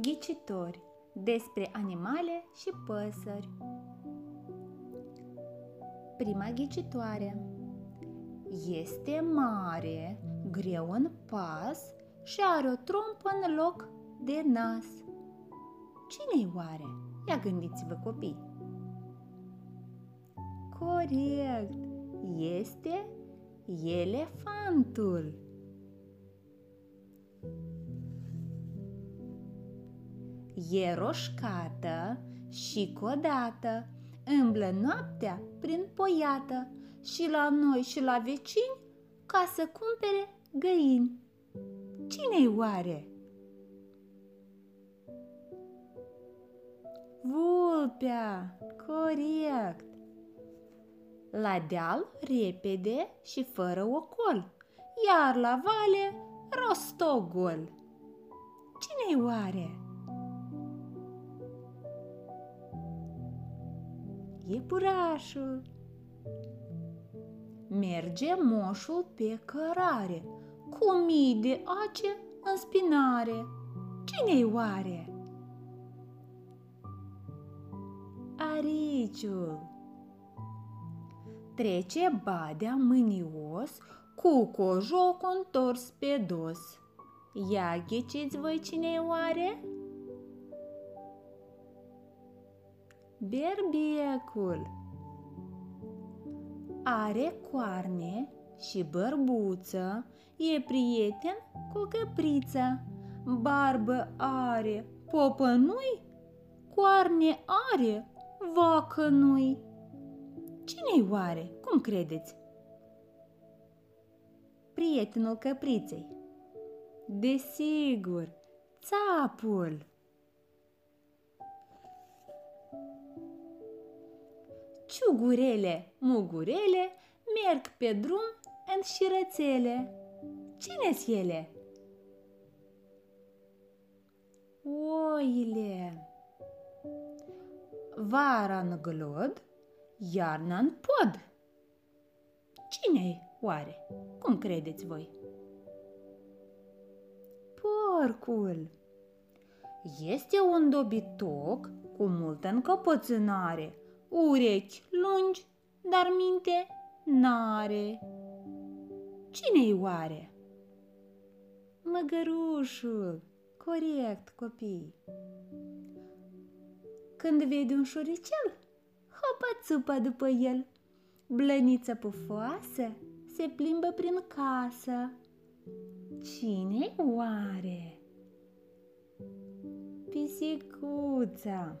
Ghicitori despre animale și păsări. Prima ghicitoare Este mare, greu în pas și are o trompă în loc de nas. Cine-i oare? Ia gândiți-vă copii. Corect! Este elefantul. E roșcată și codată, îmblă noaptea prin poiată și la noi și la vecini ca să cumpere găini. Cine-i oare? Vulpea, corect! La deal repede și fără ocol, iar la vale rostogol. Cine-i oare? Iepurașul Merge moșul pe cărare, cu mii de ace în spinare. Cine-i oare? Ariciul Trece badea mânios cu cojoc întors pe dos. Ia ghiciți voi cine oare? Berbiecul Are coarne și bărbuță, e prieten cu căprița. Barbă are, popă nu-i, coarne are, vacă nu-i. Cine-i oare? Cum credeți? Prietenul căpriței. Desigur, țapul. Ciugurele, mugurele merg pe drum în șirățele. Cine-s ele? Oile. Vara în glod, iarna în pod. Cine-i oare? Cum credeți voi? Porcul. Este un dobitoc cu multă încăpățânare, urechi lungi, dar minte n-are. Cine-i oare? Măgărușul. Corect, copii. Când vede un șoricel, hopa țupa după el. Blănița pufoasă se plimbă prin casă. cine oare? Pisicuța.